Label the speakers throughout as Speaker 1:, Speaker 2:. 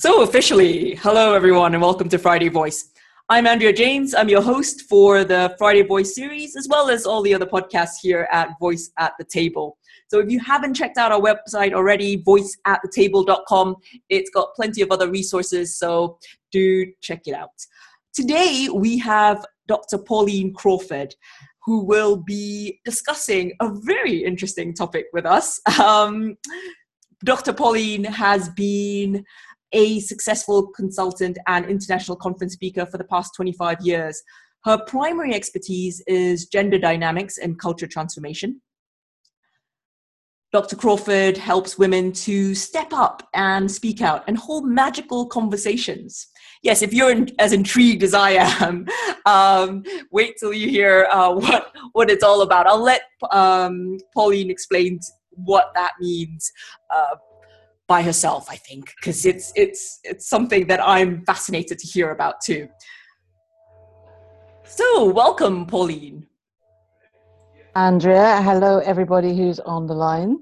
Speaker 1: So, officially, hello everyone, and welcome to Friday Voice. I'm Andrea James. I'm your host for the Friday Voice series, as well as all the other podcasts here at Voice at the Table. So, if you haven't checked out our website already, voiceatthetable.com, it's got plenty of other resources, so do check it out. Today, we have Dr. Pauline Crawford who will be discussing a very interesting topic with us. Um, Dr. Pauline has been a successful consultant and international conference speaker for the past 25 years. Her primary expertise is gender dynamics and culture transformation. Dr. Crawford helps women to step up and speak out and hold magical conversations. Yes, if you're in, as intrigued as I am, um, wait till you hear uh, what what it's all about. I'll let um, Pauline explain what that means uh, by herself, I think, because it's it's it's something that I'm fascinated to hear about too. So, welcome, Pauline.
Speaker 2: Andrea, hello everybody who's on the line.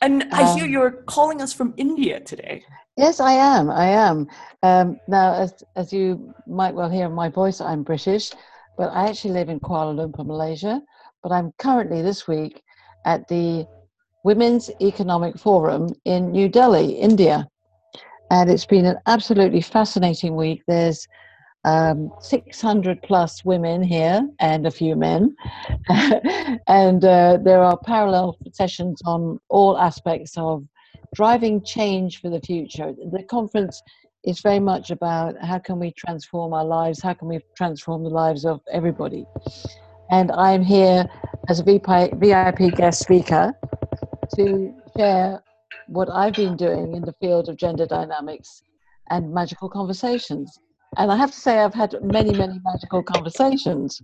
Speaker 1: And I um, hear you're calling us from India today.
Speaker 2: Yes, I am. I am. Um, now, as as you might well hear my voice, I'm British, but I actually live in Kuala Lumpur, Malaysia. But I'm currently this week at the Women's Economic Forum in New Delhi, India. And it's been an absolutely fascinating week. There's um, 600 plus women here and a few men. and uh, there are parallel sessions on all aspects of driving change for the future. The conference is very much about how can we transform our lives, how can we transform the lives of everybody. And I'm here as a VIP guest speaker to share what I've been doing in the field of gender dynamics and magical conversations. And I have to say, I've had many, many magical conversations.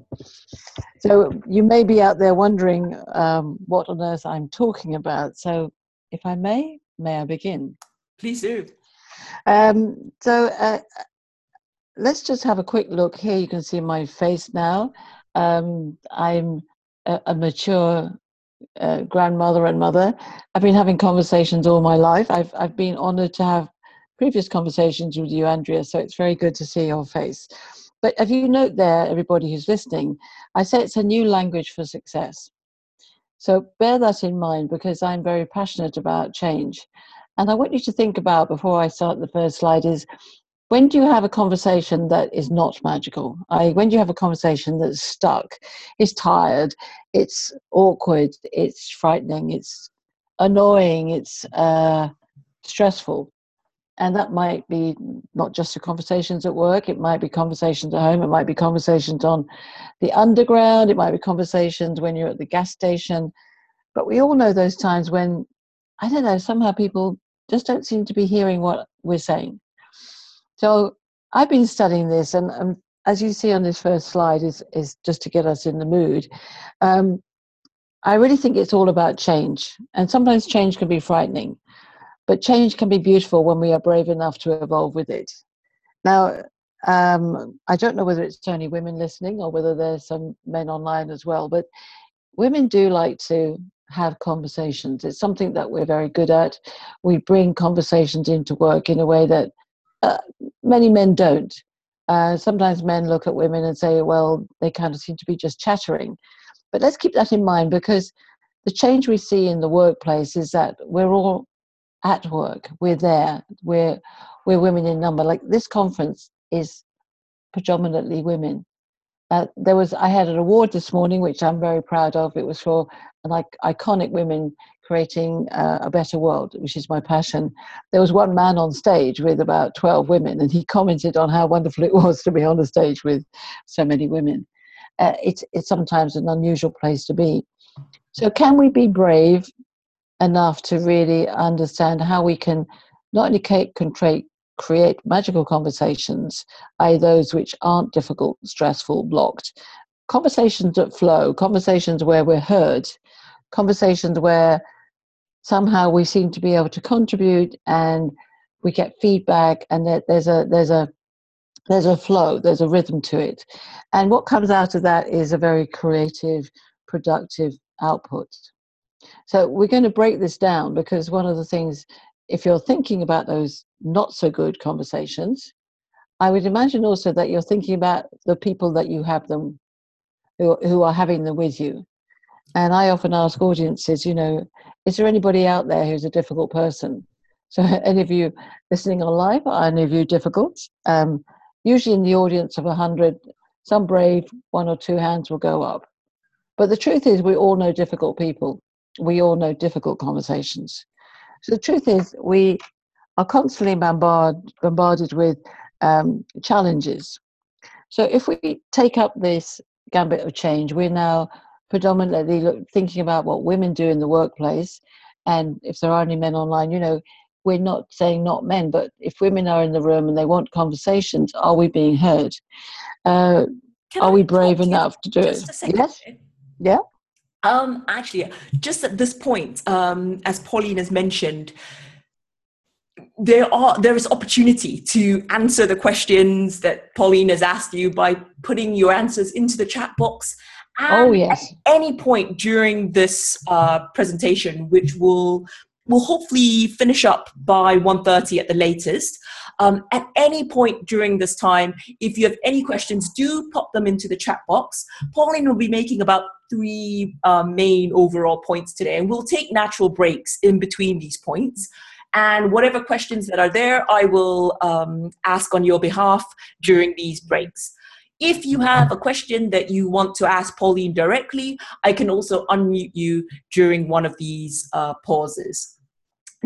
Speaker 2: So you may be out there wondering um, what on earth I'm talking about. So, if I may, may I begin?
Speaker 1: Please do.
Speaker 2: Um, so, uh, let's just have a quick look here. You can see my face now. Um, I'm a, a mature uh, grandmother and mother. I've been having conversations all my life. I've I've been honoured to have previous conversations with you, Andrea. So it's very good to see your face. But if you note there, everybody who's listening, I say it's a new language for success. So bear that in mind because I'm very passionate about change. And I want you to think about before I start the first slide is when do you have a conversation that is not magical? I, when do you have a conversation that's stuck, is tired, it's awkward, it's frightening, it's annoying, it's uh, stressful? And that might be not just the conversations at work, it might be conversations at home, it might be conversations on the underground, it might be conversations when you're at the gas station. But we all know those times when, I don't know, somehow people just don't seem to be hearing what we're saying so I've been studying this, and um, as you see on this first slide, is is just to get us in the mood. Um, I really think it's all about change, and sometimes change can be frightening, but change can be beautiful when we are brave enough to evolve with it. Now, um, I don't know whether it's only women listening or whether there's some men online as well, but women do like to have conversations. It's something that we're very good at. We bring conversations into work in a way that uh, many men don't. Uh, sometimes men look at women and say, well, they kind of seem to be just chattering. But let's keep that in mind because the change we see in the workplace is that we're all at work, we're there, we're, we're women in number. Like this conference is predominantly women. Uh, there was I had an award this morning, which I'm very proud of. It was for an like iconic women creating uh, a better world, which is my passion. There was one man on stage with about 12 women, and he commented on how wonderful it was to be on the stage with so many women. Uh, it's, it's sometimes an unusual place to be. So, can we be brave enough to really understand how we can not only create, create magical conversations, i.e., those which aren't difficult, stressful, blocked, conversations that flow, conversations where we're heard, conversations where somehow we seem to be able to contribute and we get feedback and there's a there's a there's a flow there's a rhythm to it and what comes out of that is a very creative productive output so we're going to break this down because one of the things if you're thinking about those not so good conversations, I would imagine also that you're thinking about the people that you have them, who, who are having them with you. And I often ask audiences, you know, is there anybody out there who's a difficult person? So, any of you listening on live, are any of you difficult? Um, usually, in the audience of 100, some brave one or two hands will go up. But the truth is, we all know difficult people. We all know difficult conversations. So, the truth is, we are constantly bombard, bombarded with um, challenges. So, if we take up this gambit of change, we're now predominantly thinking about what women do in the workplace. And if there are any men online, you know, we're not saying not men, but if women are in the room and they want conversations, are we being heard? Uh, are I we brave enough to do it? Yes. Yeah.
Speaker 1: Um, actually, just at this point, um, as Pauline has mentioned, there are there is opportunity to answer the questions that Pauline has asked you by putting your answers into the chat box.
Speaker 2: And oh yes.
Speaker 1: At any point during this uh, presentation, which will will hopefully finish up by 1.30 at the latest. Um, at any point during this time, if you have any questions, do pop them into the chat box. Pauline will be making about three uh, main overall points today, and we'll take natural breaks in between these points. And whatever questions that are there, I will um, ask on your behalf during these breaks. If you have a question that you want to ask Pauline directly, I can also unmute you during one of these uh, pauses.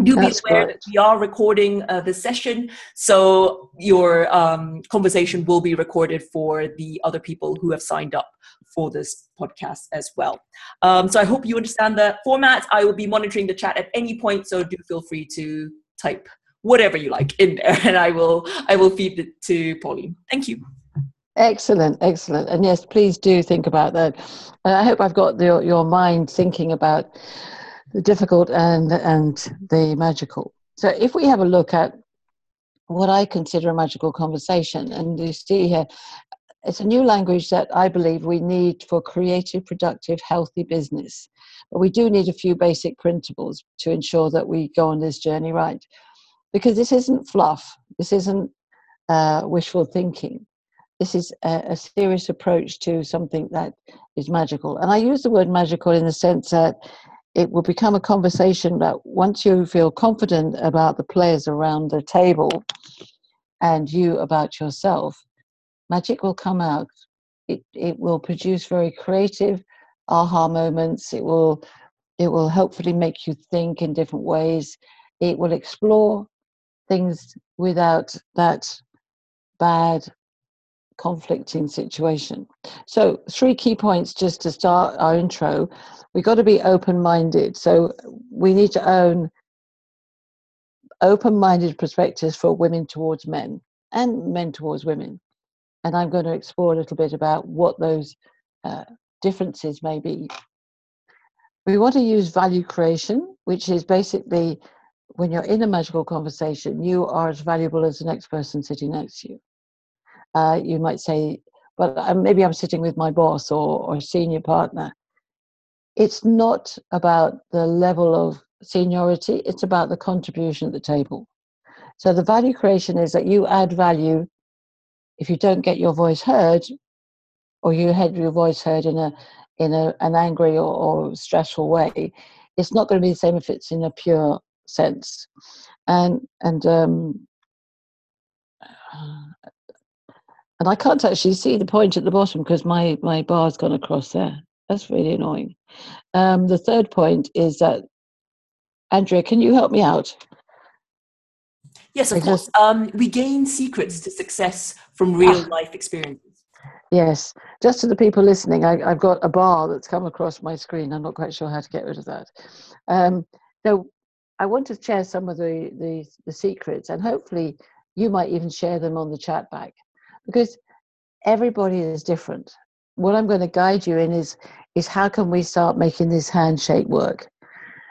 Speaker 1: Do be aware that we are recording uh, the session, so your um, conversation will be recorded for the other people who have signed up for this podcast as well. Um, so I hope you understand the format. I will be monitoring the chat at any point, so do feel free to type whatever you like in there, and I will I will feed it to Pauline. Thank you.
Speaker 2: Excellent, excellent, and yes, please do think about that. I hope I've got the, your mind thinking about the difficult and and the magical. So if we have a look at what I consider a magical conversation, and you see here, it's a new language that I believe we need for creative, productive, healthy business. But we do need a few basic principles to ensure that we go on this journey right. Because this isn't fluff, this isn't uh, wishful thinking. This is a, a serious approach to something that is magical. And I use the word magical in the sense that it will become a conversation that once you feel confident about the players around the table and you about yourself, magic will come out. It, it will produce very creative aha moments. It will, it will hopefully make you think in different ways. It will explore things without that bad conflicting situation. So, three key points just to start our intro. We've got to be open minded. So, we need to own open minded perspectives for women towards men and men towards women and I'm going to explore a little bit about what those uh, differences may be. We want to use value creation, which is basically when you're in a magical conversation, you are as valuable as the next person sitting next to you. Uh, you might say, well, maybe I'm sitting with my boss or, or senior partner. It's not about the level of seniority, it's about the contribution at the table. So the value creation is that you add value if you don't get your voice heard, or you had your voice heard in a in a, an angry or, or stressful way, it's not going to be the same if it's in a pure sense. And and um, and I can't actually see the point at the bottom because my my bar's gone across there. That's really annoying. Um, the third point is that Andrea, can you help me out?
Speaker 1: Yes, of course. Um, we gain secrets to success from real ah. life experiences.
Speaker 2: Yes, just to the people listening, I, have got a bar that's come across my screen. I'm not quite sure how to get rid of that. Um, so I want to share some of the, the, the secrets, and hopefully you might even share them on the chat back, because everybody is different. What I'm going to guide you in is is how can we start making this handshake work.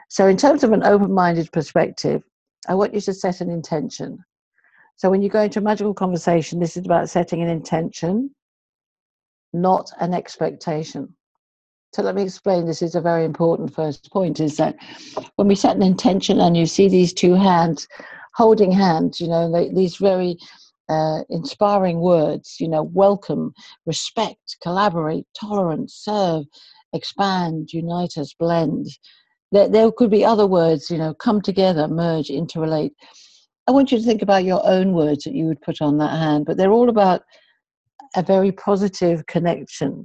Speaker 2: So, in terms of an open-minded perspective, I want you to set an intention. So when you go into a magical conversation, this is about setting an intention, not an expectation. So let me explain. This is a very important first point is that when we set an intention and you see these two hands holding hands, you know, they, these very uh, inspiring words, you know, welcome, respect, collaborate, tolerance, serve, expand, unite us, blend. There, there could be other words, you know, come together, merge, interrelate. I want you to think about your own words that you would put on that hand, but they're all about a very positive connection.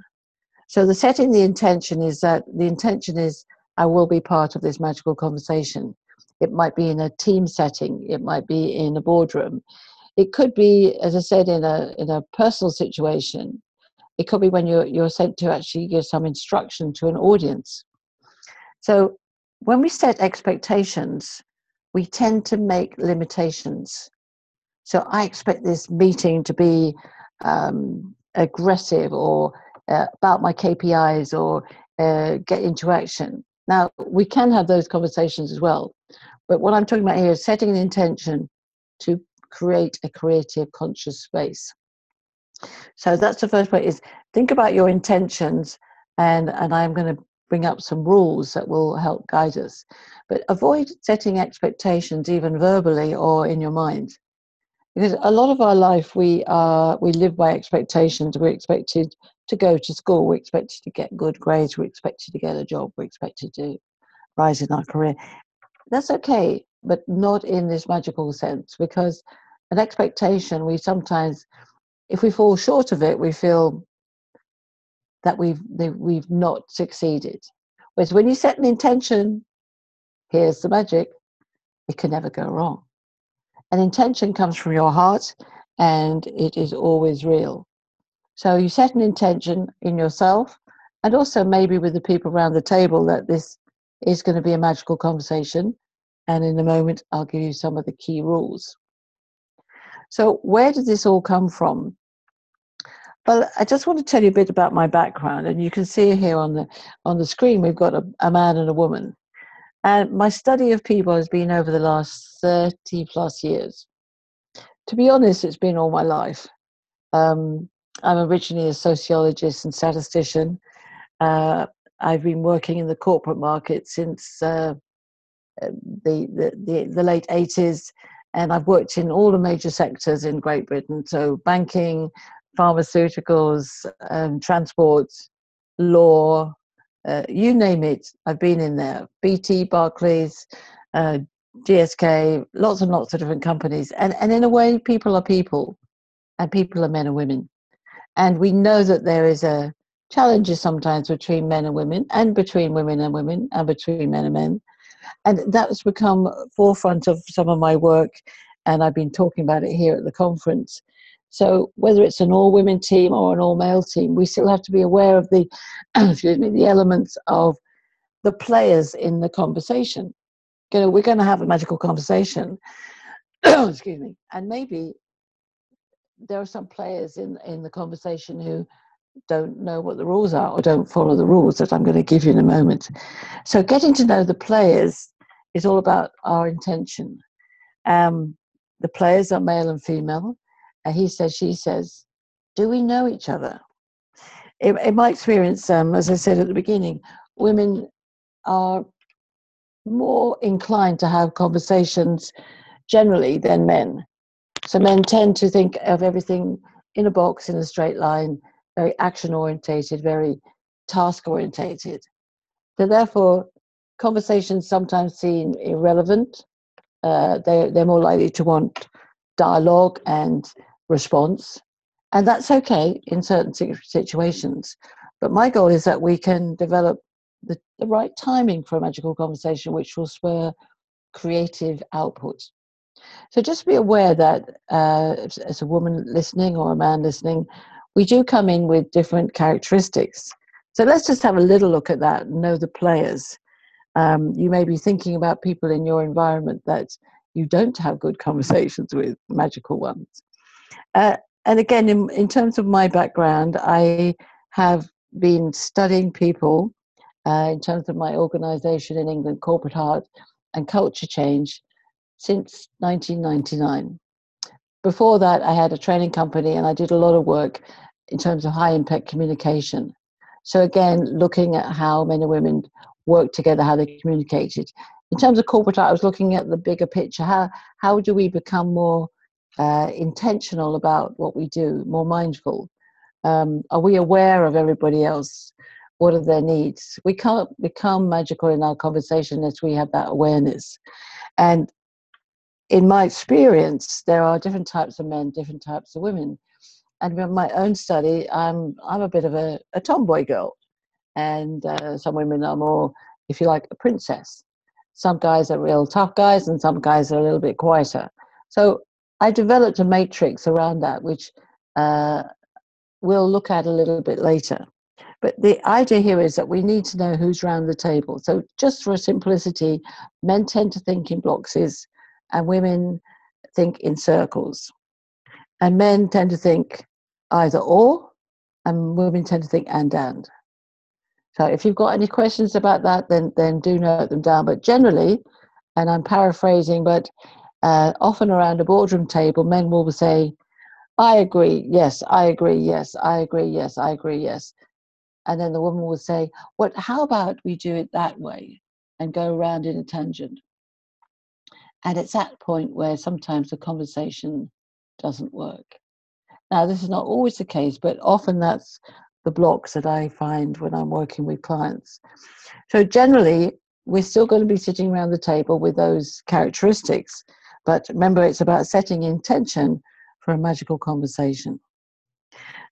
Speaker 2: So the setting the intention is that the intention is I will be part of this magical conversation. It might be in a team setting, it might be in a boardroom. It could be, as I said, in a in a personal situation. It could be when you're you're sent to actually give some instruction to an audience. So when we set expectations, we tend to make limitations. So I expect this meeting to be um, aggressive or uh, about my KPIs or uh, get into action. Now, we can have those conversations as well, but what I'm talking about here is setting an intention to create a creative, conscious space. So that's the first point is think about your intentions and, and I'm going to bring up some rules that will help guide us. But avoid setting expectations even verbally or in your mind. Because a lot of our life we are we live by expectations. We're expected to go to school. We're expected to get good grades. We're expected to get a job. We're expected to rise in our career. That's okay but not in this magical sense because an expectation we sometimes if we fall short of it we feel that we've we've not succeeded whereas when you set an intention here's the magic it can never go wrong an intention comes from your heart and it is always real. So you set an intention in yourself and also maybe with the people around the table that this is going to be a magical conversation. And in a moment, I'll give you some of the key rules. So, where did this all come from? Well, I just want to tell you a bit about my background, and you can see here on the on the screen we've got a, a man and a woman. And my study of people has been over the last 30 plus years. To be honest, it's been all my life. Um, I'm originally a sociologist and statistician. Uh, I've been working in the corporate market since uh, the, the, the, the, late 80s, and I've worked in all the major sectors in Great Britain so banking, pharmaceuticals, um, transport, law, uh, you name it, I've been in there. BT, Barclays, uh, GSK, lots and lots of different companies. And, and in a way, people are people, and people are men and women. And we know that there is a challenges sometimes between men and women, and between women and women, and between men and men. And that's become forefront of some of my work, and I've been talking about it here at the conference. So whether it's an all women team or an all male team, we still have to be aware of the excuse me the elements of the players in the conversation. You know, we're going to have a magical conversation. excuse me, and maybe there are some players in in the conversation who don't know what the rules are or don't follow the rules that I'm going to give you in a moment. So getting to know the players is all about our intention. Um, the players are male and female he says, she says, do we know each other? In, in my experience, um, as I said at the beginning, women are more inclined to have conversations generally than men. So men tend to think of everything in a box, in a straight line, very action orientated, very task orientated. So therefore, conversations sometimes seem irrelevant. Uh, they, they're more likely to want dialogue and response. And that's okay in certain situations. But my goal is that we can develop the, the right timing for a magical conversation, which will spur creative output. So just be aware that uh, as a woman listening or a man listening, we do come in with different characteristics. So let's just have a little look at that know the players. Um, you may be thinking about people in your environment that you don't have good conversations with, magical ones. Uh, and again, in, in terms of my background, I have been studying people uh, in terms of my organization in England, Corporate Heart and Culture Change, since 1999. Before that, I had a training company and I did a lot of work in terms of high impact communication. So, again, looking at how men and women work together, how they communicated. in terms of Corporate Heart, I was looking at the bigger picture. How how do we become more uh, intentional about what we do, more mindful? Um, are we aware of everybody else? What are their needs? We can't become magical in our conversation unless we have that awareness. And in my experience, there are different types of men, different types of women. And in my own study, I'm I'm a bit of a, a tomboy girl, and uh, some women are more, if you like, a princess. Some guys are real tough guys, and some guys are a little bit quieter. So I developed a matrix around that, which uh, we'll look at a little bit later. But the idea here is that we need to know who's around the table. So just for simplicity, men tend to think in boxes, and women think in circles. And men tend to think either or, and women tend to think and and. So if you've got any questions about that, then then do note them down. But generally, and I'm paraphrasing, but uh, often around a boardroom table, men will say, "I agree, yes, I agree, yes, I agree, yes, I agree, yes," and then the woman will say, "What? How about we do it that way?" and go around in a tangent. And it's that point where sometimes the conversation doesn't work. Now, this is not always the case, but often that's the blocks that I find when I'm working with clients. So generally, we're still going to be sitting around the table with those characteristics. But remember, it's about setting intention for a magical conversation.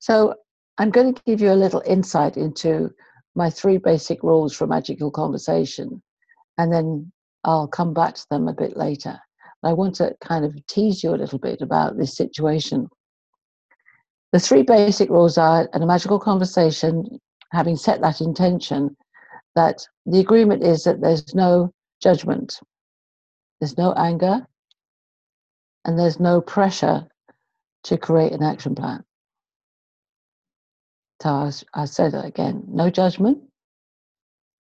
Speaker 2: So I'm going to give you a little insight into my three basic rules for magical conversation, and then I'll come back to them a bit later. I want to kind of tease you a little bit about this situation. The three basic rules are in a magical conversation, having set that intention, that the agreement is that there's no judgment, there's no anger, and there's no pressure to create an action plan. So I, I said that again no judgment,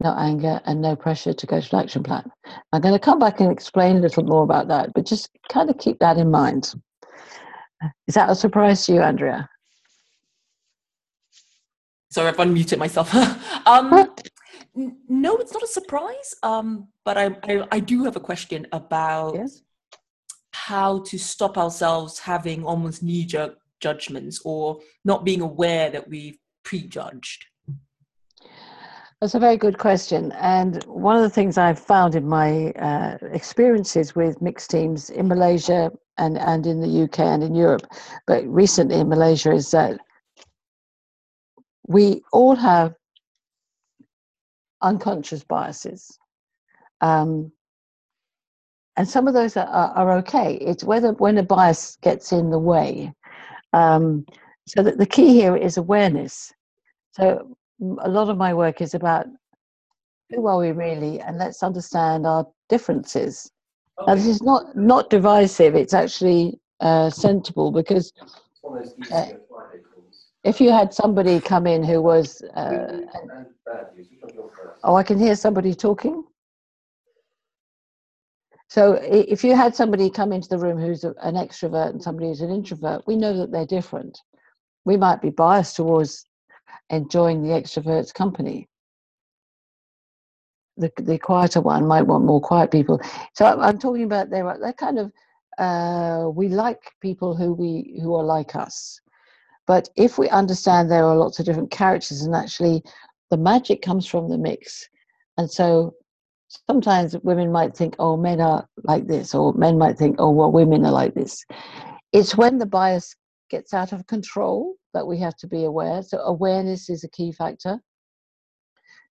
Speaker 2: no anger, and no pressure to go to an action plan. I'm going to come back and explain a little more about that, but just kind of keep that in mind. Is that a surprise to you, Andrea?
Speaker 1: Sorry, I've unmuted myself. um, no, it's not a surprise. Um, but I, I, I, do have a question about yes. how to stop ourselves having almost knee jerk judgments or not being aware that we've prejudged.
Speaker 2: That's a very good question. And one of the things I've found in my uh, experiences with mixed teams in Malaysia and, and in the UK and in Europe, but recently in Malaysia, is that we all have unconscious biases. Um, and some of those are, are, are, okay. It's whether when a bias gets in the way. Um, so that the key here is awareness. So a lot of my work is about who are we really, and let's understand our differences. Okay. Now, this is not not divisive; it's actually uh, sensible because uh, if you had somebody come in who was uh, oh i can hear somebody talking so if you had somebody come into the room who's an extrovert and somebody who's an introvert we know that they're different we might be biased towards enjoying the extrovert's company the, the quieter one might want more quiet people so i'm talking about they're, they're kind of uh, we like people who we who are like us but if we understand there are lots of different characters, and actually the magic comes from the mix. And so sometimes women might think, oh, men are like this, or men might think, oh, well, women are like this. It's when the bias gets out of control that we have to be aware. So, awareness is a key factor.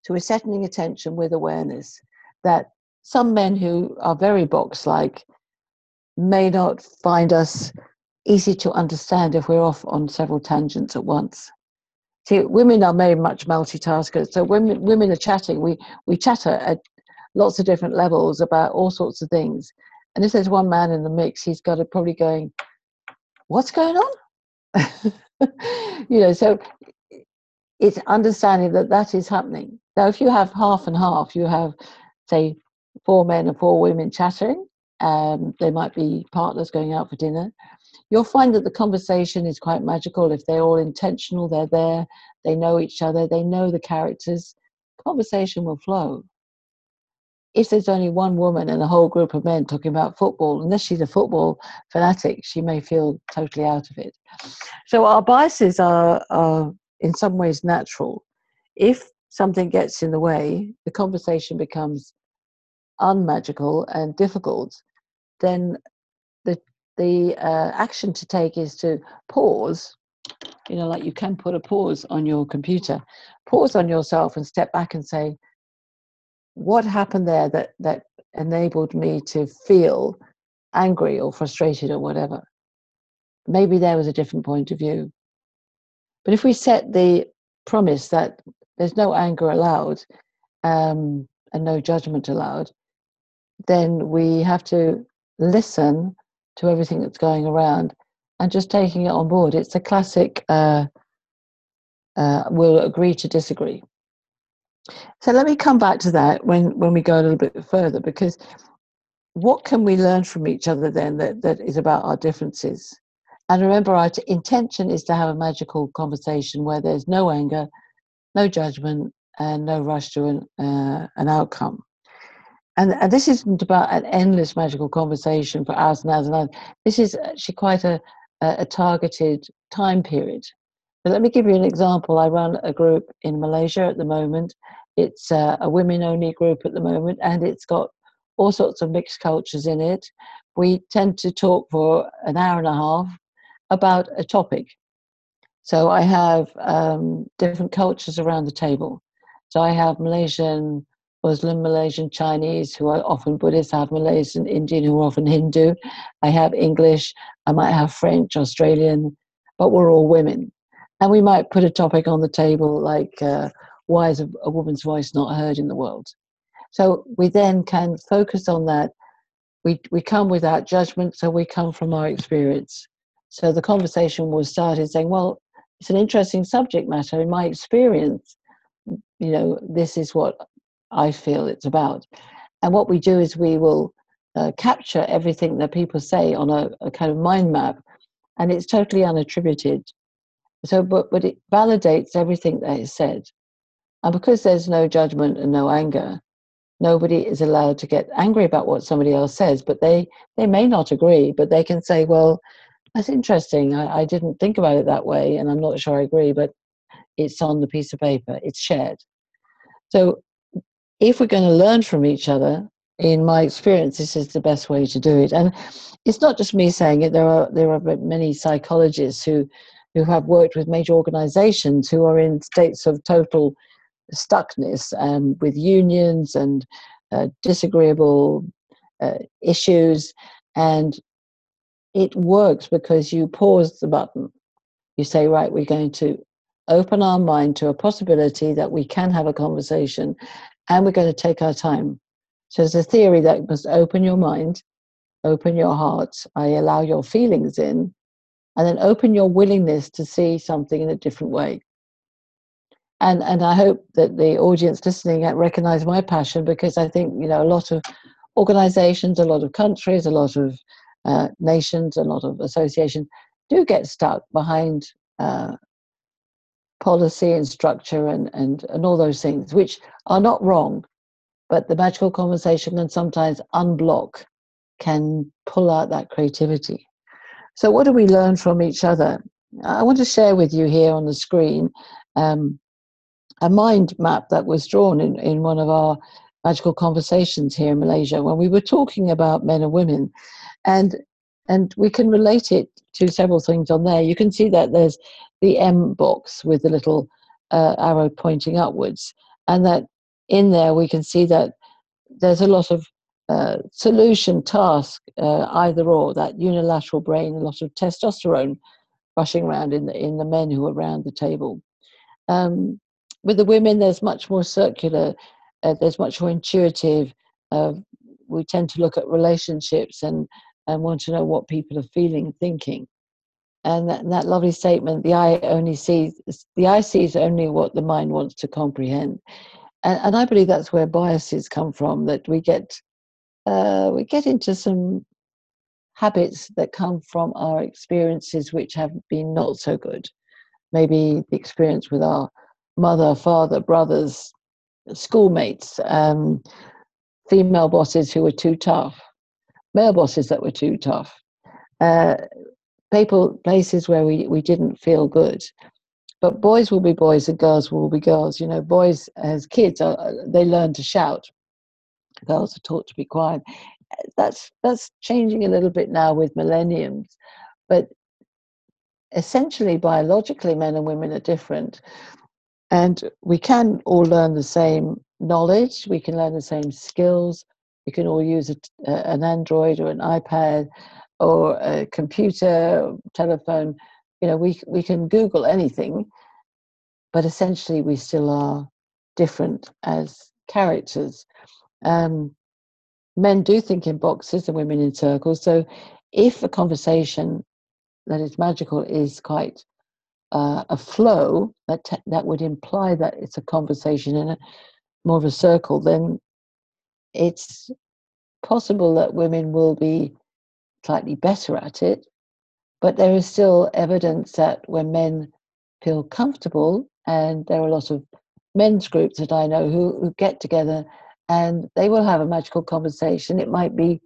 Speaker 2: So, we're setting attention with awareness that some men who are very box like may not find us easy to understand if we're off on several tangents at once. See, women are very much multitaskers. So when women are chatting, we, we chatter at lots of different levels about all sorts of things. And if there's one man in the mix, he's got it probably going, what's going on? you know, so it's understanding that that is happening. Now, if you have half and half, you have, say, four men and four women chattering, um, they might be partners going out for dinner you'll find that the conversation is quite magical if they're all intentional, they're there, they know each other, they know the characters, conversation will flow. If there's only one woman and a whole group of men talking about football, unless she's a football fanatic, she may feel totally out of it. So our biases are, are in some ways natural. If something gets in the way, the conversation becomes unmagical and difficult, then the the uh, action to take is to pause. You know, like you can put a pause on your computer, pause on yourself, and step back and say, what happened there that that enabled me to feel angry or frustrated or whatever? Maybe there was a different point of view. But if we set the promise that there's no anger allowed um, and no judgment allowed then we have to listen to everything that's going around and just taking it on board. It's a classic uh, uh, we'll agree to disagree so let me come back to that when, when we go a little bit further, because what can we learn from each other then that, that is about our differences? And remember, our intention is to have a magical conversation where there's no anger, no judgment, and no rush to an, uh, an outcome. And, and this isn't about an endless magical conversation for hours and hours and hours. This is actually quite a, a targeted time period. But let me give you an example. I run a group in Malaysia at the moment. It's uh, a women only group at the moment, and it's got all sorts of mixed cultures in it. We tend to talk for an hour and a half about a topic. So I have um, different cultures around the table. So I have Malaysian, Muslim, Malaysian, Chinese, who are often Buddhist. I have Malaysian, Indian, who are often Hindu. I have English. I might have French, Australian, but we're all women and we might put a topic on the table like uh, why is a, a, woman's voice not heard in the world? So we then can focus on that. We, we come without judgment so we come from our experience. So the conversation was started saying well it's an interesting subject matter. In my experience you know this is what i feel it's about. And what we do is we will uh, capture everything that people say on a, a kind of mind map and it's totally unattributed so, but, but it validates everything that is said. And because there's no judgment and no anger, nobody is allowed to get angry about what somebody else says. But they, they may not agree, but they can say, well, that's interesting. I, I didn't think about it that way, and I'm not sure I agree, but it's on the piece of paper, it's shared. So, if we're going to learn from each other, in my experience, this is the best way to do it. And it's not just me saying it. There are there are many psychologists who who have worked with major organizations who are in states of total stuckness um, with unions and uh, disagreeable uh, issues. And it works because you pause the button. You say, right, we're going to open our mind to a possibility that we can have a conversation and we're going to take our time. So there's a theory that must open your mind, open your heart. I allow your feelings in, and then open your willingness to see something in a different way. And and I hope that the audience listening recognize my passion because I think you know a lot of organizations, a lot of countries, a lot of uh, nations, a lot of associations do get stuck behind uh, policy and structure and, and, and all those things, which are not wrong, but the magical conversation can sometimes unblock, can pull out that creativity. So, what do we learn from each other? I want to share with you here on the screen um, a mind map that was drawn in, in one of our magical conversations here in Malaysia when we were talking about men and women. And and we can relate it to several things on there. You can see that there's the M box with the little uh, arrow pointing upwards, and that in there we can see that there's a lot of uh, solution task, uh, either or, that unilateral brain, a lot of testosterone rushing around in the, in the men who are around the table. Um, with the women, there's much more circular, uh, there's much more intuitive. Uh, we tend to look at relationships and, and want to know what people are feeling and thinking. And that, and that lovely statement, the eye only sees, the eye sees only what the mind wants to comprehend. And, and I believe that's where biases come from, that we get uh, we get into some habits that come from our experiences which have been not so good. Maybe the experience with our mother, father, brothers, schoolmates, um, female bosses who were too tough, male bosses that were too tough, uh, people places where we, we didn't feel good. But boys will be boys and girls will be girls. You know, boys as kids they learn to shout. Girls are taught to be quiet. That's that's changing a little bit now with millenniums, but essentially biologically men and women are different and we can all learn the same knowledge we can learn the same skills we can all use a, an android or an ipad or a computer telephone you know we we can google anything but essentially we still are different as characters um, men do think in boxes and women in circles so if a conversation that is magical is quite uh, a flow that te- that would imply that it's a conversation in a more of a circle, then it's possible that women will be slightly better at it. But there is still evidence that when men feel comfortable, and there are a lot of men's groups that I know who, who get together and they will have a magical conversation. It might be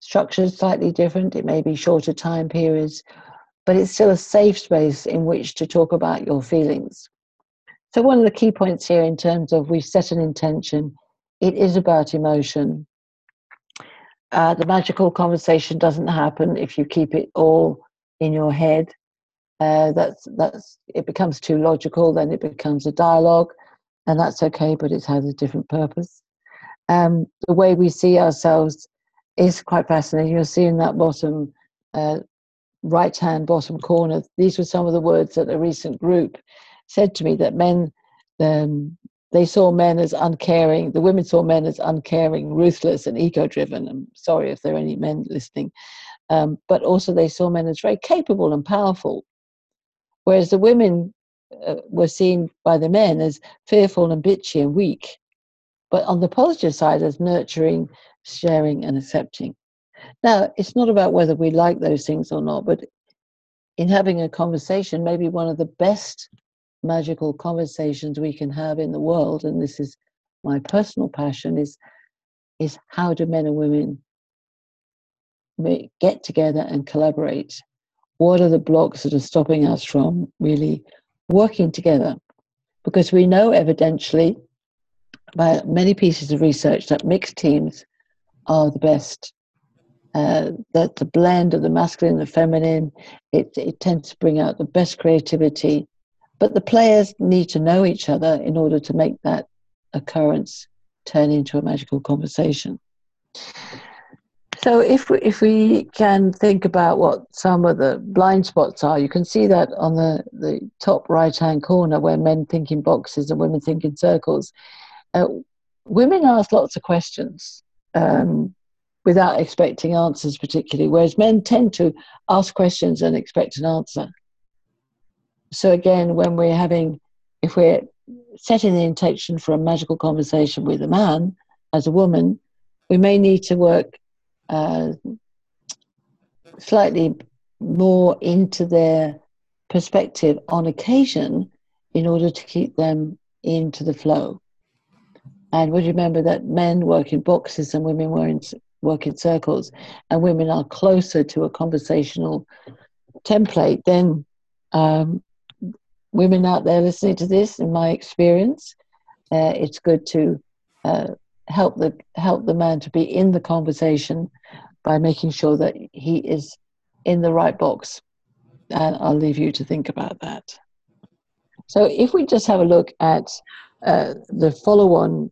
Speaker 2: structured slightly different, it may be shorter time periods, but it's still a safe space in which to talk about your feelings. So, one of the key points here, in terms of we've set an intention, it is about emotion. Uh, the magical conversation doesn't happen if you keep it all in your head. Uh, that's that's it becomes too logical. Then it becomes a dialogue, and that's okay, but it has a different purpose. Um, the way we see ourselves is quite fascinating. You'll see in that bottom uh, right hand bottom corner, these were some of the words that a recent group said to me that men, um, they saw men as uncaring, the women saw men as uncaring, ruthless, and ego driven. I'm sorry if there are any men listening. Um, but also they saw men as very capable and powerful. Whereas the women uh, were seen by the men as fearful and bitchy and weak. But on the positive side, as nurturing, sharing, and accepting. Now, it's not about whether we like those things or not, but in having a conversation, maybe one of the best magical conversations we can have in the world, and this is my personal passion, is is how do men and women get together and collaborate? What are the blocks that are stopping us from really working together? Because we know evidentially by many pieces of research that mixed teams are the best uh, that the blend of the masculine and the feminine, it, it tends to bring out the best creativity. But the players need to know each other in order to make that occurrence turn into a magical conversation. So if we, if we can think about what some of the blind spots are, you can see that on the, the top right hand corner where men think in boxes and women think in circles. Uh, women ask lots of questions. Um, without expecting answers, particularly, whereas men tend to ask questions and expect an answer. So, again, when we're having, if we're setting the intention for a magical conversation with a man as a woman, we may need to work uh, slightly more into their perspective on occasion in order to keep them into the flow. And would you remember that men work in boxes and women work in, work in circles and women are closer to a conversational template, than um, women out there listening to this, in my experience, uh, it's good to uh, help the help the man to be in the conversation by making sure that he is in the right box. And I'll leave you to think about that. So, if we just have a look at uh, the follow-on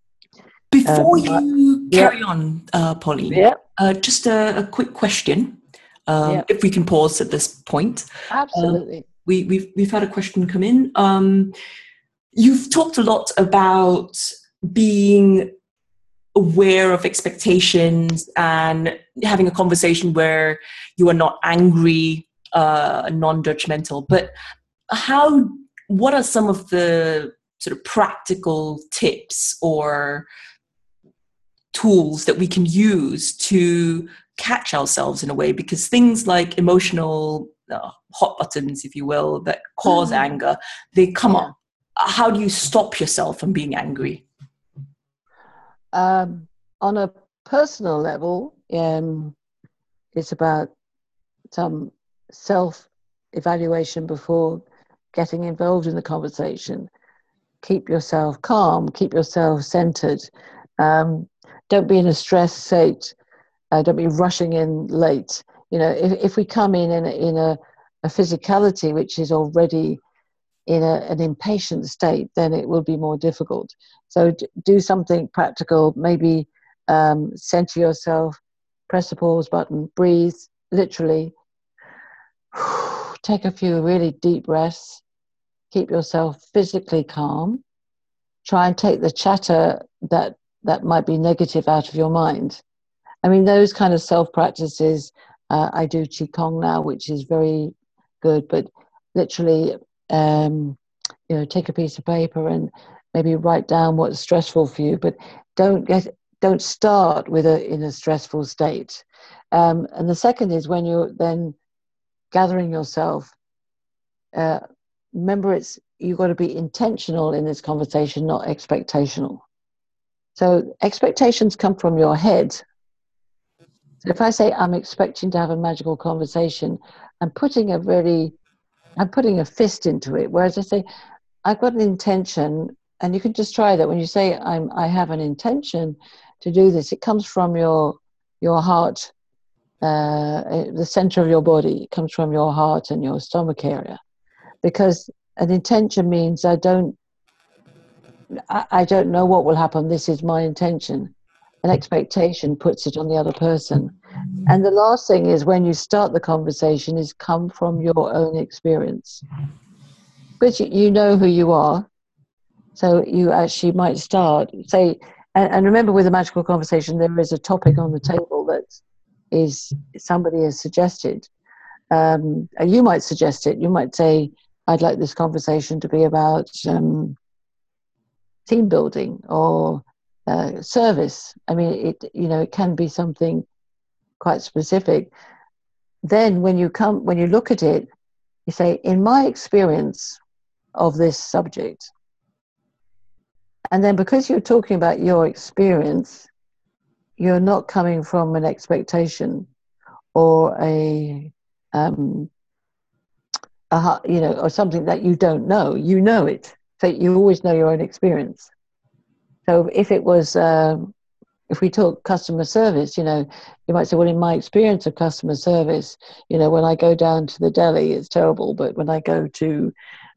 Speaker 1: before um, you carry on, uh, Pauline,
Speaker 2: yeah.
Speaker 1: uh, just a, a, quick question. Um, If we can pause at this point.
Speaker 2: Absolutely.
Speaker 1: Uh, we, we've, we've had a question come in. Um, you've talked a lot about being aware of expectations and having a conversation where you are not angry, uh, non-judgmental. But how? What are some of the sort of practical tips or tools that we can use to catch ourselves in a way because things like emotional uh, hot buttons if you will that cause mm. anger they come yeah. up how do you stop yourself from being angry
Speaker 2: um, on a personal level, um, it's about some self evaluation before getting involved in the conversation. Keep yourself calm, keep yourself centered. Um, don't be in a stress state. Uh, don't be rushing in late. You know, if, if we come in in in a, a physicality which is already in a, an impatient state, then it will be more difficult. So do something practical, maybe um, center yourself, press the pause button, breathe, literally. Take a few really deep breaths, keep yourself physically calm. Try and take the chatter that, that might be negative out of your mind. I mean, those kind of self practices, uh, I do Qigong now, which is very good, but literally um, you know, take a piece of paper and maybe write down what's stressful for you, but don't get don't start with a in a stressful state. Um, and the second is when you're then gathering yourself. Uh, remember, it's you've got to be intentional in this conversation, not expectational. So expectations come from your head. So if I say I'm expecting to have a magical conversation, I'm putting a very I'm putting a fist into it. Whereas I say, I've got an intention, and you can just try that. When you say I'm, I have an intention to do this, it comes from your your heart, uh, the center of your body. It comes from your heart and your stomach area, because an intention means I don't. I, I don't know what will happen. This is my intention. An expectation puts it on the other person. And the last thing is when you start the conversation is come from your own experience. But you, you know who you are. So you actually might start, say, and, and remember with a magical conversation, there is a topic on the table that is somebody has suggested. Um, and you might suggest it. You might say, I'd like this conversation to be about um, team building or uh, service. I mean, it you know it can be something quite specific, then when you come when you look at it, you say, in my experience of this subject, and then because you're talking about your experience, you're not coming from an expectation or a um, a, you know, or something that you don't know. You know it. So you always know your own experience. So if it was um, if we talk customer service, you know, you might say, well, in my experience of customer service, you know, when I go down to the deli, it's terrible, but when I go to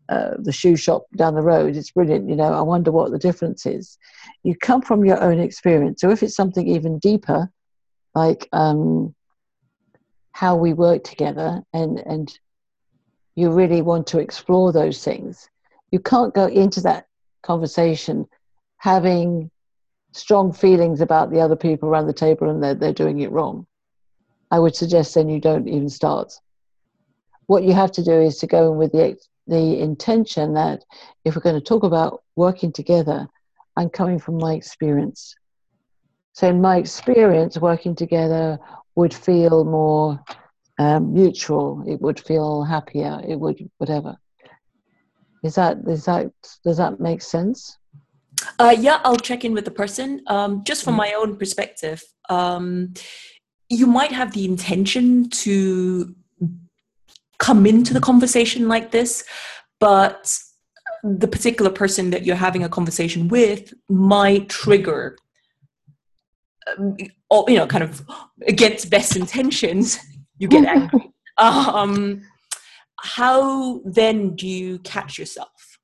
Speaker 2: uh, the shoe shop down the road, it's brilliant. You know, I wonder what the difference is. You come from your own experience. So if it's something even deeper, like um, how we work together, and and you really want to explore those things, you can't go into that conversation having strong feelings about the other people around the table and they're, they're doing it wrong, I would suggest then you don't even start. What you have to do is to go in with the, the intention that if we're going to talk about working together, I'm coming from my experience. So, in my experience, working together would feel more um, mutual. It would feel happier. It would whatever. Is that is that does that make sense?
Speaker 1: Uh, yeah, I'll check in with the person. Um, just from mm. my own perspective, um, you might have the intention to come into the conversation like this, but the particular person that you're having a conversation with might trigger, um, you know, kind of against best intentions. You get angry. um, how then do you catch yourself?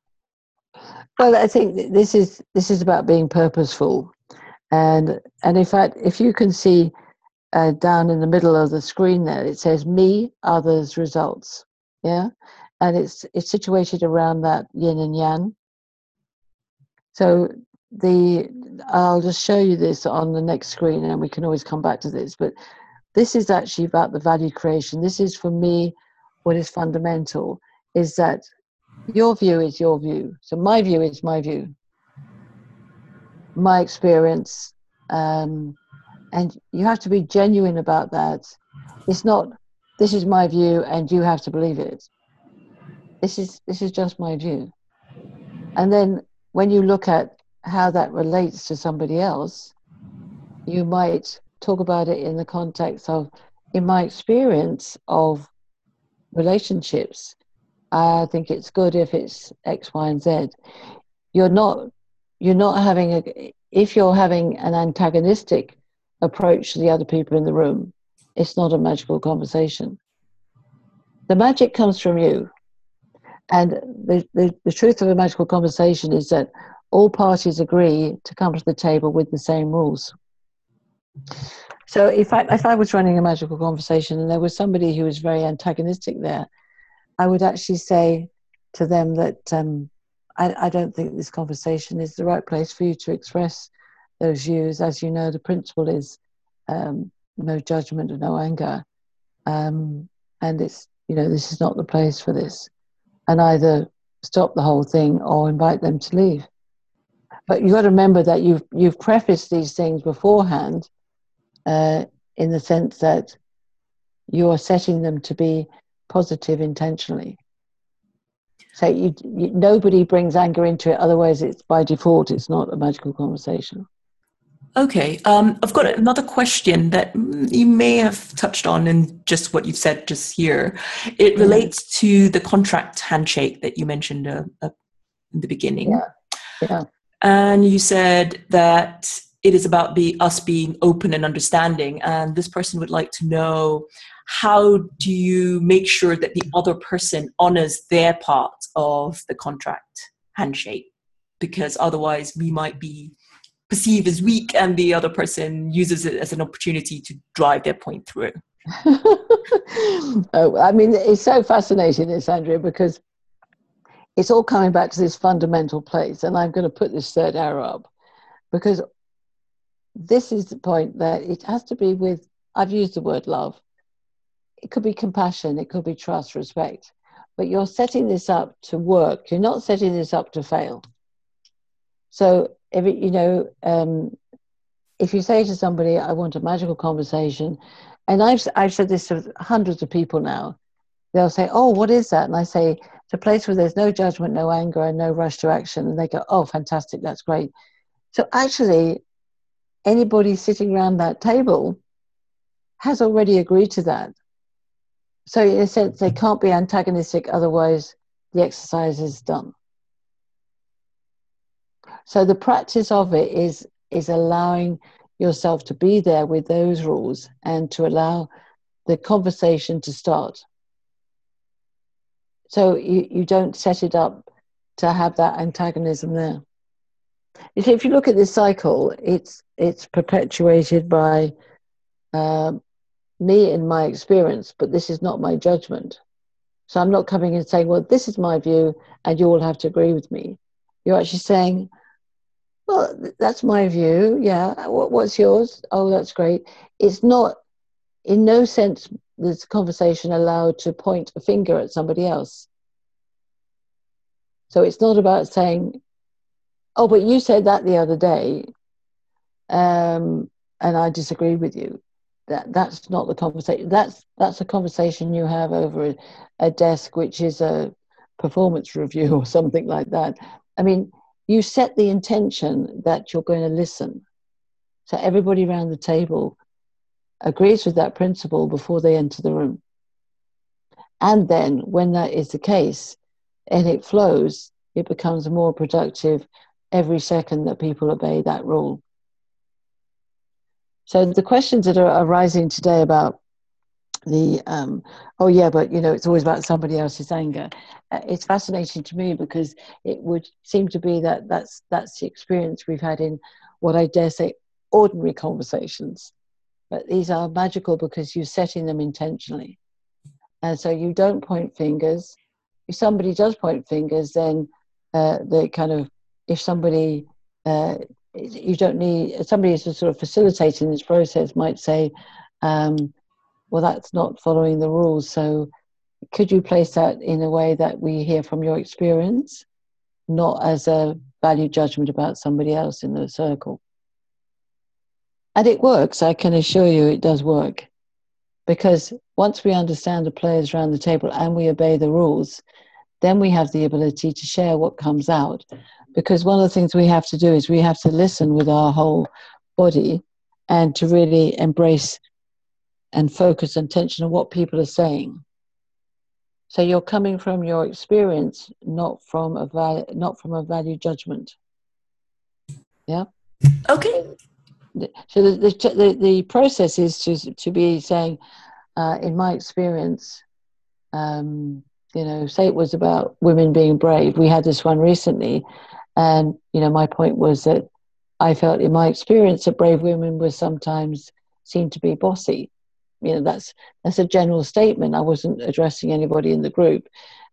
Speaker 2: Well, I think this is this is about being purposeful, and and in fact, if you can see uh, down in the middle of the screen there, it says "me, others, results." Yeah, and it's it's situated around that yin and yang. So the I'll just show you this on the next screen, and we can always come back to this. But this is actually about the value creation. This is for me what is fundamental is that your view is your view. So my view is my view, my experience, um, and you have to be genuine about that. It's not this is my view and you have to believe it. This is this is just my view. And then when you look at how that relates to somebody else, you might talk about it in the context of, in my experience of relationships, I think it's good if it's X, Y, and Z. You're not you're not having a if you're having an antagonistic approach to the other people in the room, it's not a magical conversation. The magic comes from you. And the, the, the truth of a magical conversation is that all parties agree to come to the table with the same rules. So if I if I was running a magical conversation and there was somebody who was very antagonistic there, I would actually say to them that um, I, I, don't think this conversation is the right place for you to express those views. As you know, the principle is um, no judgment and no anger, um, and it's you know this is not the place for this, and either stop the whole thing or invite them to leave. But you've got to remember that you've you've prefaced these things beforehand uh, in the sense that you are setting them to be positive intentionally. So you, you, nobody brings anger into it. Otherwise, it's by default. It's not a magical conversation.
Speaker 1: Okay, um, I've got another question that you may have touched on in just what you've said just here. It mm-hmm. relates to the contract handshake that you mentioned uh, uh, in the beginning.
Speaker 2: Yeah. Yeah.
Speaker 1: And you said that it is about the us being open and understanding and this person would like to know how do you make sure that the other person honors their part of the contract handshake because otherwise we might be perceived as weak and the other person uses it as an opportunity to drive their point through
Speaker 2: oh, i mean it's so fascinating this andrea because it's all coming back to this fundamental place and i'm going to put this third arrow up because this is the point that it has to be with, I've used the word love. It could be compassion, it could be trust, respect, but you're setting this up to work. You're not setting this up to fail. So, if it, you know, um, if you say to somebody, I want a magical conversation, and I've, I've said this to hundreds of people now, they'll say, Oh, what is that? And I say, It's a place where there's no judgment, no anger, and no rush to action. And they go, Oh, fantastic, that's great. So, actually, anybody sitting around that table has already agreed to that. So, in a sense, they can't be antagonistic, otherwise, the exercise is done. So, the practice of it is, is allowing yourself to be there with those rules and to allow the conversation to start. So, you, you don't set it up to have that antagonism there. If you look at this cycle, it's it's perpetuated by uh, me in my experience, but this is not my judgment. So I'm not coming and saying, well, this is my view, and you all have to agree with me. You're actually saying, well, that's my view. Yeah. What's yours? Oh, that's great. It's not, in no sense, this conversation allowed to point a finger at somebody else. So it's not about saying, oh, but you said that the other day, um, and I disagree with you. That that's not the conversation. That's that's a conversation you have over a, a desk, which is a performance review or something like that. I mean, you set the intention that you're going to listen. So everybody around the table agrees with that principle before they enter the room. And then, when that is the case and it flows, it becomes more productive every second that people obey that rule. So the questions that are arising today about the um, oh yeah, but you know it's always about somebody else's anger. Uh, it's fascinating to me because it would seem to be that that's that's the experience we've had in what I dare say ordinary conversations. But these are magical because you're setting them intentionally, and so you don't point fingers. If somebody does point fingers, then uh, they kind of if somebody uh, you don't need somebody who's sort of facilitating this process might say um, well that's not following the rules. So could you place that in a way that we hear from your experience not as a value judgment about somebody else in the circle? And it works i can assure you it does work. Because once we understand the players around the table and we obey the rules then we have the ability to share what comes out because one of the things we have to do is we have to listen with our whole body and to really embrace and focus attention on what people are saying. So you're coming from your experience, not from a val- not from a value judgment. Yeah.
Speaker 1: Okay.
Speaker 2: So the the, the, the process is to to be saying, uh, in my experience, um, you know, say it was about women being brave. We had this one recently, and you know, my point was that I felt, in my experience, that brave women were sometimes seen to be bossy. You know that's that's a general statement. I wasn't addressing anybody in the group.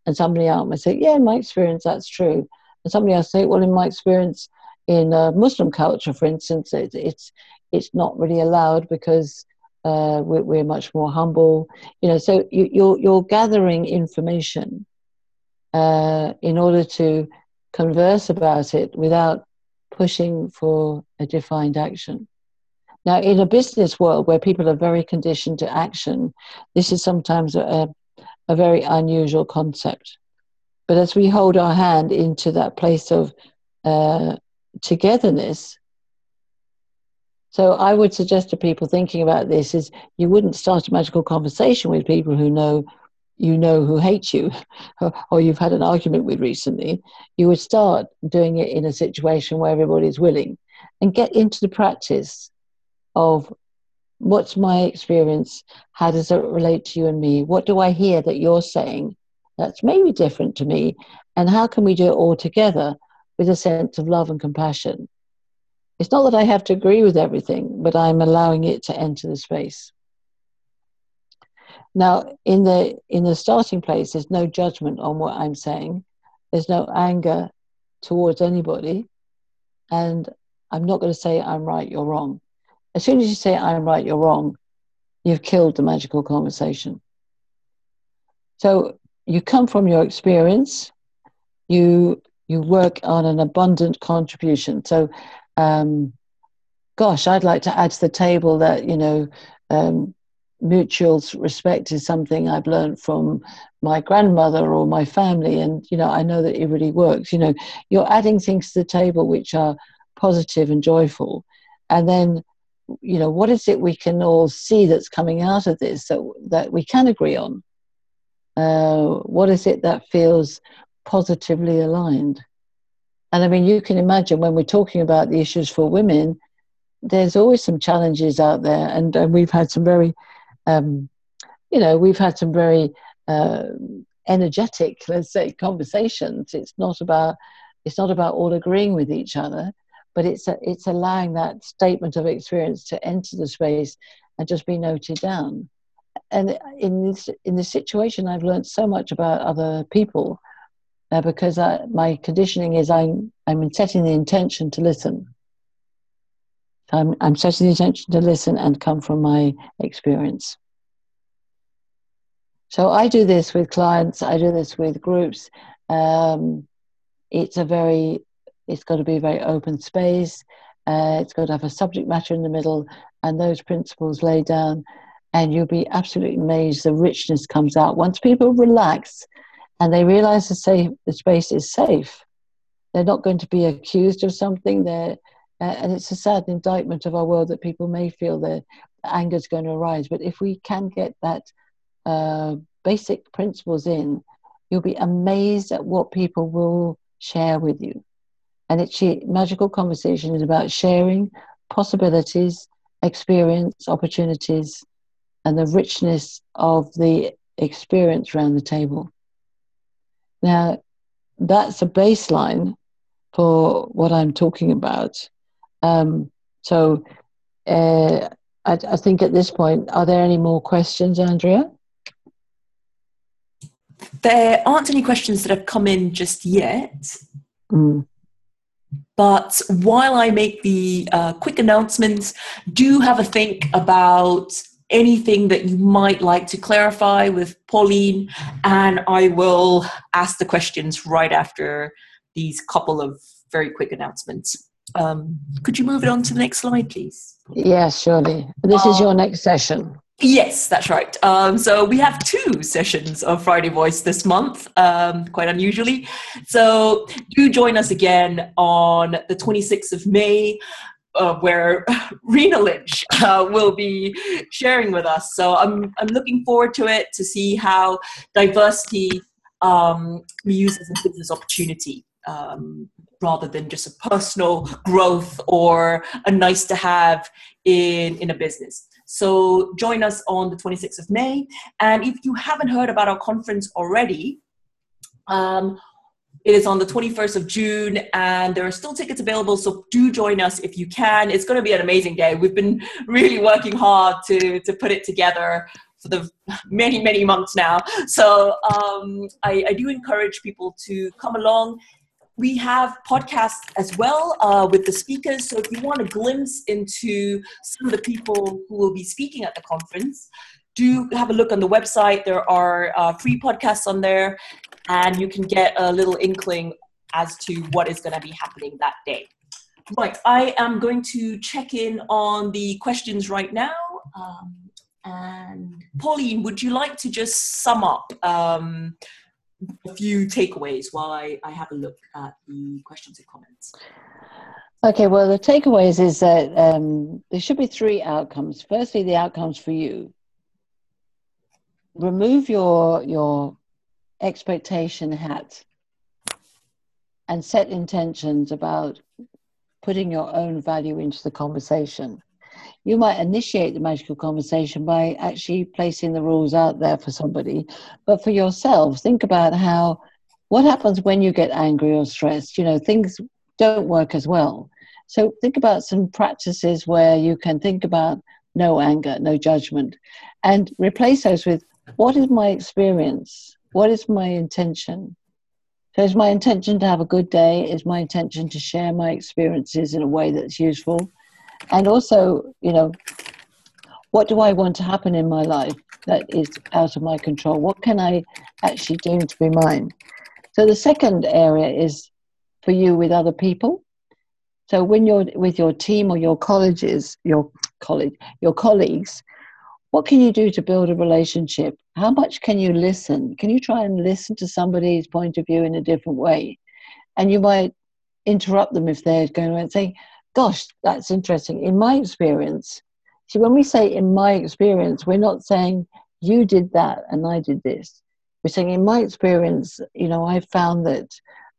Speaker 2: And somebody else might say yeah in my experience that's true. And somebody else say well in my experience in uh, muslim culture for instance it, it's it's not really allowed because uh, we're, we're, much more humble you know so you, are you're, you're gathering information uh, in order to converse about it without pushing for a defined action now, in a business world where people are very conditioned to action, this is sometimes a, a very unusual concept. But as we hold our hand into that place of uh, togetherness, so I would suggest to people thinking about this is you wouldn't start a magical conversation with people who know you know who hate you or you've had an argument with recently. You would start doing it in a situation where everybody's willing and get into the practice of what's my experience? How does it relate to you and me? What do I hear that you're saying that's maybe different to me? And how can we do it all together with a sense of love and compassion? It's not that I have to agree with everything, but I'm allowing it to enter the space. Now, in the in the starting place, there's no judgment on what I'm saying. There's no anger towards anybody, and I'm not going to say I'm right, you're wrong. As soon as you say, I'm right, you're wrong, you've killed the magical conversation. So you come from your experience, you you work on an abundant contribution. So, um, gosh, I'd like to add to the table that you know um, mutual respect is something I've learned from my grandmother or my family, and you know I know that it really works. You know, you're adding things to the table which are positive and joyful, and then you know, what is it we can all see that's coming out of this that, that we can agree on? Uh, what is it that feels positively aligned? And I mean, you can imagine when we're talking about the issues for women, there's always some challenges out there, and, and we've had some very, um, you know, we've had some very uh, energetic, let's say, conversations. It's not about it's not about all agreeing with each other but it's a, it's allowing that statement of experience to enter the space and just be noted down. And in this in this situation, I've learned so much about other people uh, because I, my conditioning is I'm I'm setting the intention to listen. I'm I'm setting the intention to listen and come from my experience. So I do this with clients. I do this with groups. Um, it's a very it's got to be a very open space. Uh, it's got to have a subject matter in the middle, and those principles laid down. And you'll be absolutely amazed the richness comes out once people relax and they realize the, safe, the space is safe. They're not going to be accused of something. They're, uh, and it's a sad indictment of our world that people may feel that anger is going to arise. But if we can get that uh, basic principles in, you'll be amazed at what people will share with you. And it's magical conversation is about sharing possibilities, experience, opportunities, and the richness of the experience around the table. Now, that's a baseline for what I'm talking about. Um, so, uh, I, I, think at this point, are there any more questions, Andrea?
Speaker 1: There aren't any questions that have come in just yet.
Speaker 2: Mm.
Speaker 1: But while I make the uh, quick announcements, do have a think about anything that you might like to clarify with Pauline, and I will ask the questions right after these couple of very quick announcements. Um, could you move it on to the next slide, please?
Speaker 2: Yes, surely. This is your next session.
Speaker 1: Yes, that's right. Um, so we have two sessions of Friday Voice this month, um, quite unusually. So do join us again on the 26th of May. Uh, where Rena Lynch uh, will be sharing with us. So I'm, I'm looking forward to it to see how diversity um, we use as a business opportunity. Um, rather than just a personal growth or a nice to have in, in a business. So join us on the 26th of May. And if you haven't heard about our conference already, um, it is on the 21st of June, and there are still tickets available. So do join us if you can. It's going to be an amazing day. We've been really working hard to, to put it together for the many, many months now. So um, I, I do encourage people to come along we have podcasts as well uh, with the speakers. So if you want a glimpse into some of the people who will be speaking at the conference, do have a look on the website. There are uh, free podcasts on there, and you can get a little inkling as to what is going to be happening that day. Right, I am going to check in on the questions right now. Um, and Pauline, would you like to just sum up um, a few takeaways while I, I have a look at the questions and comments.
Speaker 2: Okay, well, the takeaways is that um, there should be three outcomes. Firstly, the outcomes for you. Remove your your expectation hat and set intentions about putting your own value into the conversation you might initiate the magical conversation by actually placing the rules out there for somebody. But for yourself, think about how what happens when you get angry or stressed. You know, things don't work as well. So think about some practices where you can think about no anger, no judgment, and replace those with what is my experience? What is my intention? So, is my intention to have a good day? Is my intention to share my experiences in a way that's useful? and also, you know, what do I want to happen in my life that is out of my control? What can I actually deem to be mine? So the second area is for you with other people. So when you're with your team or your colleges, your college, your colleagues, what can you do to build a relationship? How much can you listen? Can you try and listen to somebody's point of view in a different way? And you might interrupt them if they're going to say, gosh, that's interesting. In my experience, see, when we say in my experience, we're not saying you did that and I did this. We're saying in my experience, you know, I found that,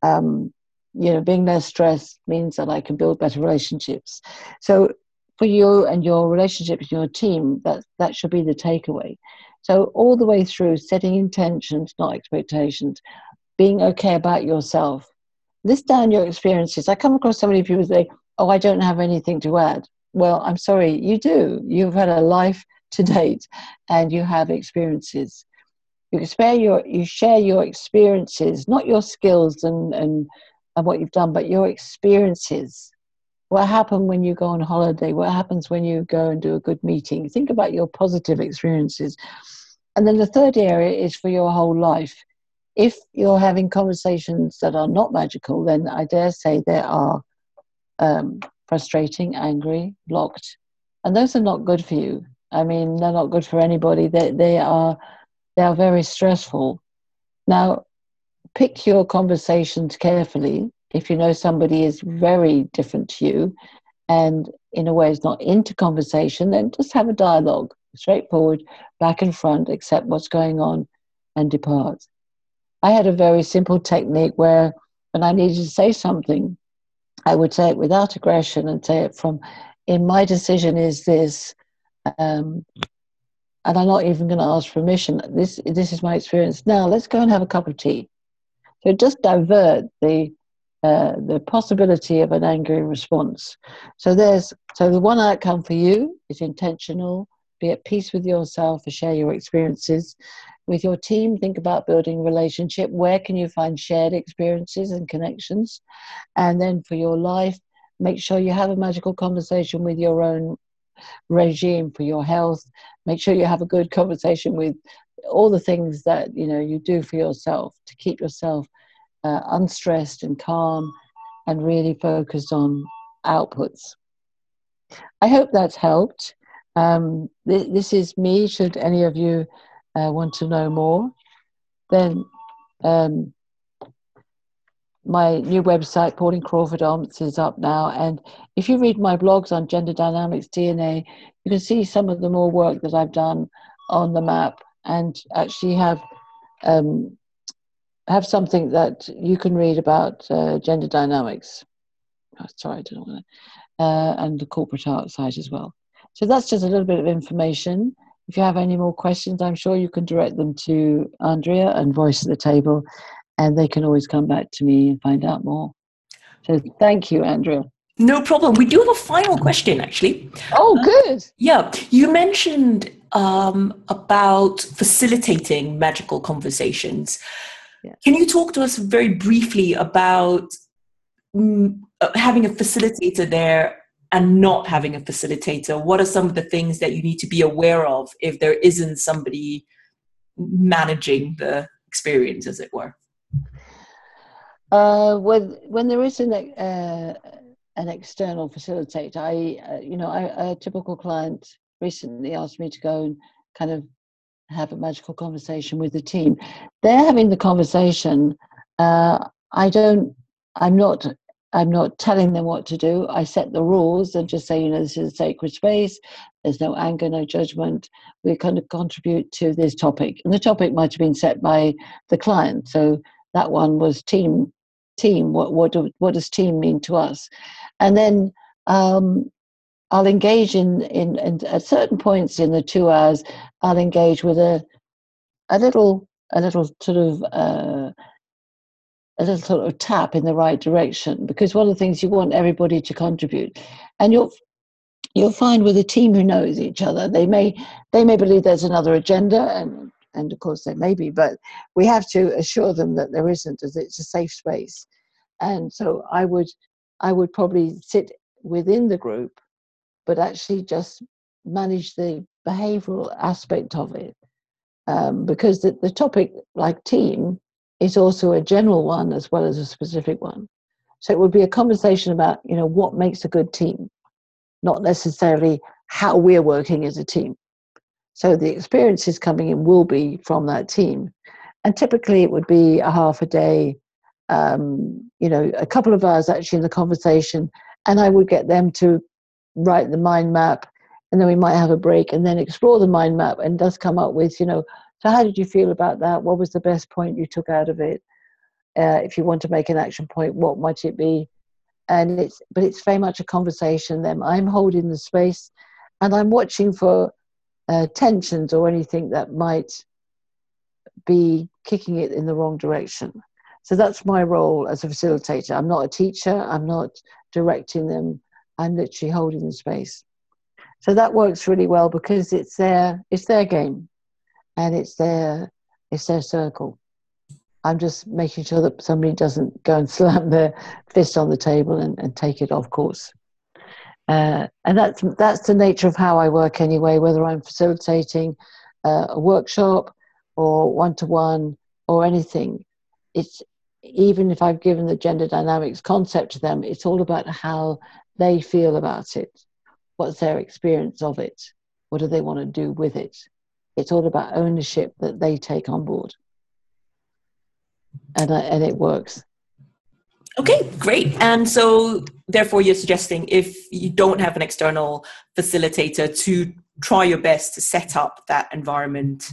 Speaker 2: um, you know, being less stressed means that I can build better relationships. So for you and your relationships, and your team, that that should be the takeaway. So all the way through, setting intentions, not expectations, being okay about yourself. List down your experiences. I come across so many people say, oh, I don't have anything to add. Well, I'm sorry, you do. You've had a life to date and you have experiences. You share your, you share your experiences, not your skills and, and, and what you've done, but your experiences. What happens when you go on holiday? What happens when you go and do a good meeting? Think about your positive experiences. And then the third area is for your whole life. If you're having conversations that are not magical, then I dare say there are um, frustrating, angry, blocked, and those are not good for you. I mean, they're not good for anybody. They they are they are very stressful. Now, pick your conversations carefully. If you know somebody is very different to you, and in a way is not into conversation, then just have a dialogue, straightforward, back and front, accept what's going on, and depart. I had a very simple technique where when I needed to say something, I would say it without aggression and say it from, in my decision is this, um, and I'm not even going to ask permission. This this is my experience. Now let's go and have a cup of tea. So just divert the uh, the possibility of an angry response. So there's so the one outcome for you is intentional. Be at peace with yourself and share your experiences with your team think about building relationship where can you find shared experiences and connections and then for your life make sure you have a magical conversation with your own regime for your health make sure you have a good conversation with all the things that you know you do for yourself to keep yourself uh, unstressed and calm and really focused on outputs i hope that's helped um, th- this is me should any of you uh, want to know more, then um, my new website, Pauline Crawford OMTS, is up now. And if you read my blogs on gender dynamics DNA, you can see some of the more work that I've done on the map and actually have um, have something that you can read about uh, gender dynamics. Oh, sorry, I don't want to, uh, and the Corporate Heart side as well. So that's just a little bit of information. If you have any more questions, I'm sure you can direct them to Andrea and Voice at the Table, and they can always come back to me and find out more. So thank you, Andrea.
Speaker 1: No problem. We do have a final question, actually.
Speaker 2: Oh, uh, good. Uh,
Speaker 1: yeah, you mentioned um, about facilitating magical conversations. Yeah. Can you talk to us very briefly about mm, uh, having a facilitator there and not having a facilitator? What are some of the things that you need to be aware of if there isn't somebody managing the experience, as it were?
Speaker 2: Uh, when when there is an uh, an external facilitator, I uh, you know I, a typical client recently asked me to go and kind of have a magical conversation with the team. They're having the conversation. Uh, I don't. I'm not. I'm not telling them what to do. I set the rules and just say, you know, this is a sacred space. There's no anger, no judgment. We're going to contribute to this topic, and the topic might have been set by the client. So that one was team. Team. What what do, what does team mean to us? And then um, I'll engage in, in, in at certain points in the two hours. I'll engage with a a little a little sort of uh, a little sort of tap in the right direction because one of the things you want everybody to contribute, and you'll you'll find with a team who knows each other, they may they may believe there's another agenda, and and of course there may be, but we have to assure them that there isn't, as it's a safe space. And so I would I would probably sit within the group but actually just manage the behavioral aspect of it. Um, because the, the topic, like team, is also a general one as well as a specific one. So it would be a conversation about, you know, what makes a good team, not necessarily how we're working as a team. So the experiences coming in will be from that team. And typically it would be a half a day, um, you know, a couple of hours actually in the conversation. And I would get them to write the mind map and then we might have a break and then explore the mind map and does come up with you know so how did you feel about that? What was the best point you took out of it? Uh, if you want to make an action point what might it be? And it's but it's very much a conversation then. I'm holding the space and i'm watching for uh, tensions or anything that might be kicking it in the wrong direction. So that's my role as a facilitator. I'm not a teacher. I'm not directing them I'm literally holding the space. So that works really well because it's their it's their game, and it's their it's their circle. I'm just making sure that somebody doesn't go and slam their fist on the table and, and take it off course. Uh, and that's that's the nature of how I work anyway. Whether I'm facilitating uh, a workshop or one to one or anything, it's even if I've given the gender dynamics concept to them, it's all about how they feel about it. What's their experience of it? What do they want to do with it? It's all about ownership that they take on board. And, uh, and it works.
Speaker 1: Okay, great. And so, therefore, you're suggesting if you don't have an external facilitator to try your best to set up that environment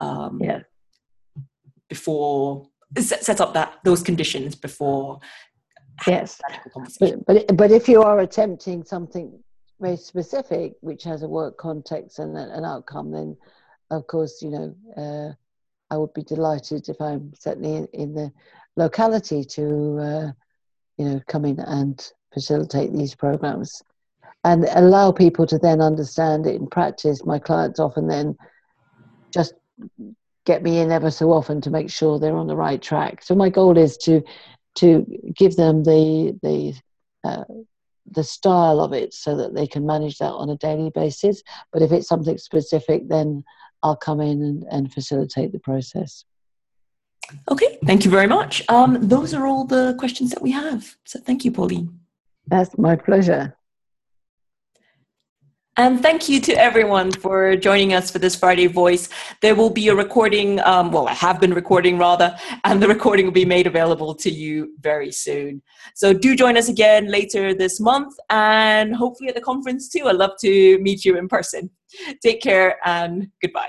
Speaker 1: um,
Speaker 2: yeah.
Speaker 1: before set up that those conditions before
Speaker 2: yes. But, but, but if you are attempting something very specific which has a work context and an outcome then of course you know uh, i would be delighted if i'm certainly in, in the locality to uh, you know come in and facilitate these programs and allow people to then understand it in practice. My clients often then just get me in ever so often to make sure they're on the right track. So my goal is to to give them the the uh, the style of it so that they can manage that on a daily basis. But if it's something specific, then I'll come in and, and facilitate the process.
Speaker 1: Okay, thank you very much. Um, those are all the questions that we have. So thank you, Pauline.
Speaker 2: That's my pleasure.
Speaker 1: And thank you to everyone for joining us for this Friday Voice. There will be a recording, um, well, I have been recording rather, and the recording will be made available to you very soon. So do join us again later this month and hopefully at the conference too. I'd love to meet you in person. Take care and goodbye.